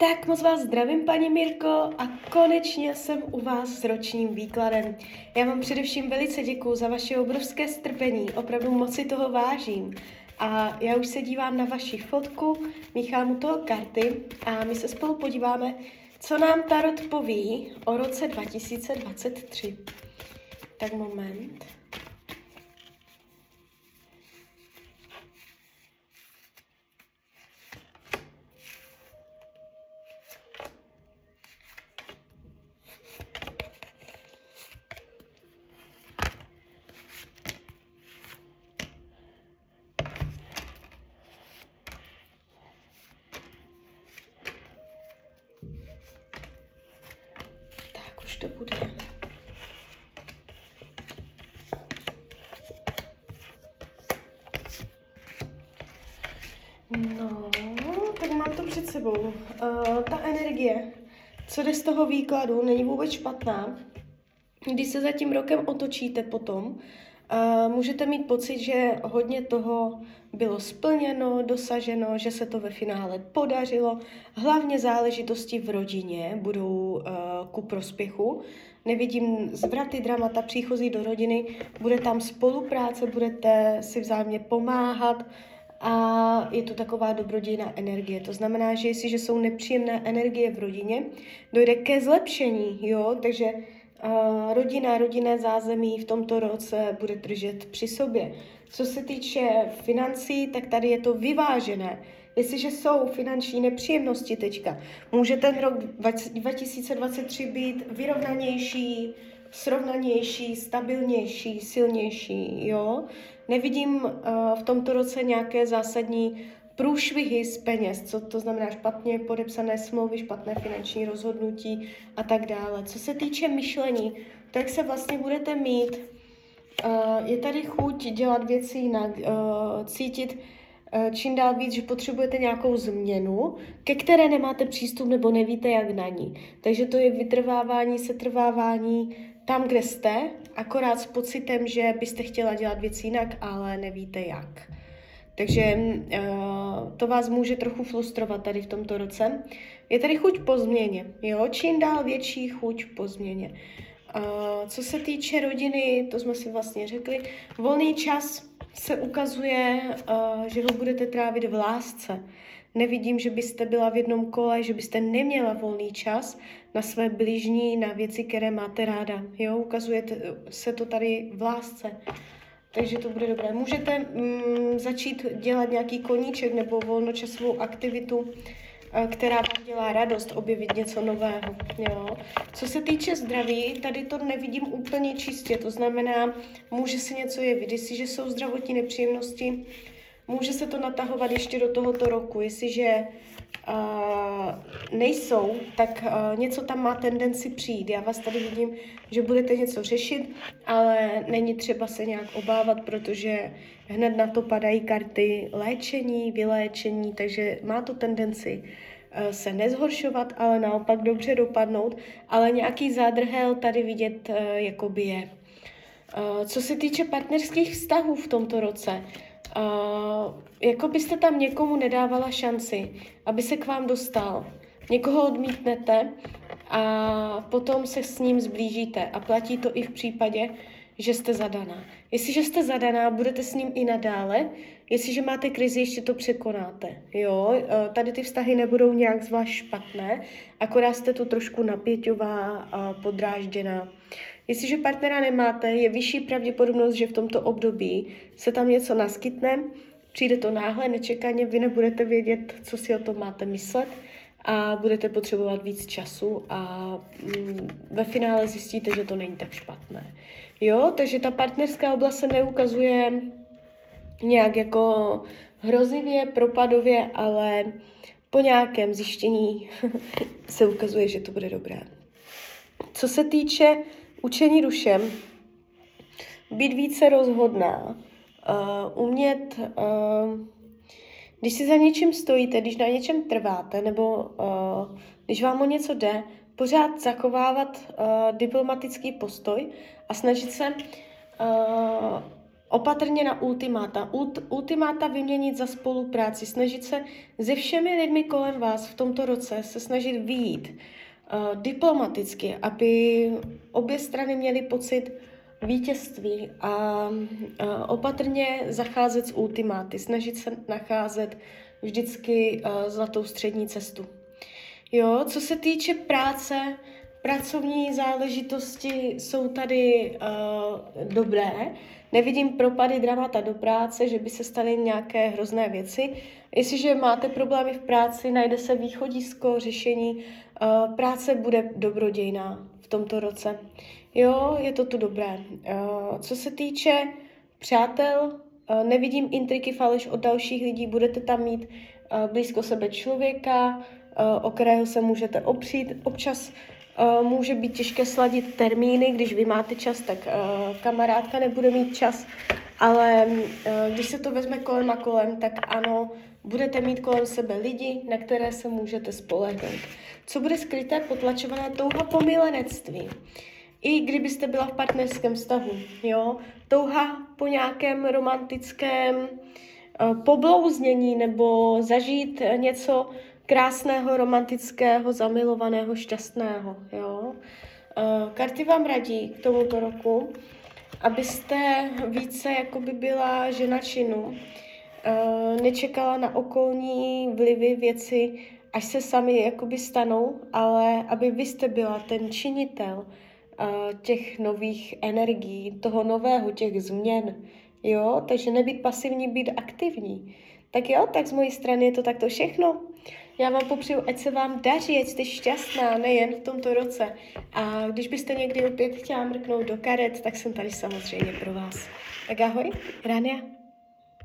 Tak moc vás zdravím, paní Mirko, a konečně jsem u vás s ročním výkladem. Já vám především velice děkuji za vaše obrovské strpení, opravdu moc si toho vážím. A já už se dívám na vaši fotku, míchám u toho karty a my se spolu podíváme, co nám Tarot poví o roce 2023. Tak moment. To bude. No, tak mám to před sebou. Uh, ta energie, co jde z toho výkladu, není vůbec špatná. Když se za tím rokem otočíte potom, uh, můžete mít pocit, že hodně toho bylo splněno, dosaženo, že se to ve finále podařilo. Hlavně záležitosti v rodině budou uh, ku prospěchu. Nevidím zvraty, dramata, příchozí do rodiny, bude tam spolupráce, budete si vzájemně pomáhat, a je to taková dobrodějná energie. To znamená, že jestliže jsou nepříjemné energie v rodině, dojde ke zlepšení, jo, takže uh, rodina, rodinné zázemí v tomto roce bude držet při sobě. Co se týče financí, tak tady je to vyvážené. Jestliže jsou finanční nepříjemnosti teďka, může ten rok 2023 být vyrovnanější, srovnanější, stabilnější, silnější, jo. Nevidím uh, v tomto roce nějaké zásadní průšvihy z peněz, co to znamená špatně podepsané smlouvy, špatné finanční rozhodnutí a tak dále. Co se týče myšlení, tak se vlastně budete mít, uh, je tady chuť dělat věci jinak, uh, cítit čím dál víc, že potřebujete nějakou změnu, ke které nemáte přístup nebo nevíte, jak na ní. Takže to je vytrvávání, setrvávání, tam, kde jste, akorát s pocitem, že byste chtěla dělat věci jinak, ale nevíte jak. Takže uh, to vás může trochu frustrovat tady v tomto roce. Je tady chuť po změně, jo? Čím dál větší chuť po změně. Uh, co se týče rodiny, to jsme si vlastně řekli, volný čas se ukazuje, uh, že ho budete trávit v lásce. Nevidím, že byste byla v jednom kole, že byste neměla volný čas na své blížní, na věci, které máte ráda. Jo, ukazuje se to tady v lásce. Takže to bude dobré. Můžete mm, začít dělat nějaký koníček nebo volnočasovou aktivitu, eh, která vám dělá radost, objevit něco nového. Jo. Co se týče zdraví, tady to nevidím úplně čistě, to znamená, může se něco jevit. Jestliže jsou zdravotní nepříjemnosti, může se to natahovat ještě do tohoto roku. Jestliže uh, nejsou, tak uh, něco tam má tendenci přijít. Já vás tady vidím, že budete něco řešit, ale není třeba se nějak obávat, protože hned na to padají karty léčení, vyléčení, takže má to tendenci uh, se nezhoršovat, ale naopak dobře dopadnout, ale nějaký zádrhel tady vidět uh, jakoby je. Uh, co se týče partnerských vztahů v tomto roce, jako byste tam někomu nedávala šanci, aby se k vám dostal. Někoho odmítnete a potom se s ním zblížíte. A platí to i v případě, že jste zadaná. Jestliže jste zadaná, budete s ním i nadále. Jestliže máte krizi, ještě to překonáte. Jo, tady ty vztahy nebudou nějak zvlášť špatné, akorát jste tu trošku napěťová a podrážděná. Jestliže partnera nemáte, je vyšší pravděpodobnost, že v tomto období se tam něco naskytne, přijde to náhle, nečekaně, vy nebudete vědět, co si o tom máte myslet a budete potřebovat víc času a mm, ve finále zjistíte, že to není tak špatné. Jo, takže ta partnerská oblast se neukazuje nějak jako hrozivě, propadově, ale po nějakém zjištění se ukazuje, že to bude dobré. Co se týče učení dušem, být více rozhodná, uh, umět, uh, když si za něčím stojíte, když na něčem trváte, nebo uh, když vám o něco jde, pořád zachovávat uh, diplomatický postoj a snažit se uh, Opatrně na ultimáta. Ult, ultimáta vyměnit za spolupráci. Snažit se se všemi lidmi kolem vás v tomto roce se snažit výjít uh, diplomaticky, aby obě strany měly pocit vítězství a opatrně zacházet s ultimáty. Snažit se nacházet vždycky zlatou střední cestu. Jo, co se týče práce, pracovní záležitosti jsou tady uh, dobré. Nevidím propady dramata do práce, že by se staly nějaké hrozné věci. Jestliže máte problémy v práci, najde se východisko, řešení. Uh, práce bude dobrodějná v tomto roce. Jo, je to tu dobré. Uh, co se týče přátel, uh, nevidím intriky faleš od dalších lidí, budete tam mít uh, blízko sebe člověka, o kterého se můžete opřít. Občas může být těžké sladit termíny, když vy máte čas, tak kamarádka nebude mít čas, ale když se to vezme kolem a kolem, tak ano, budete mít kolem sebe lidi, na které se můžete spolehnout. Co bude skryté, potlačované touha po milenectví. I kdybyste byla v partnerském vztahu, jo, touha po nějakém romantickém uh, poblouznění nebo zažít něco, krásného, romantického, zamilovaného, šťastného. Jo? Uh, karty vám radí k tomuto roku, abyste více jako by byla žena činu, uh, nečekala na okolní vlivy věci, až se sami jakoby stanou, ale aby vy jste byla ten činitel těch nových energií, toho nového, těch změn. Jo, takže nebýt pasivní, být aktivní. Tak jo, tak z mojí strany je to takto všechno. Já vám popřeju, ať se vám daří, ať jste šťastná nejen v tomto roce. A když byste někdy opět chtěla mrknout do karet, tak jsem tady samozřejmě pro vás. Tak ahoj, Rania.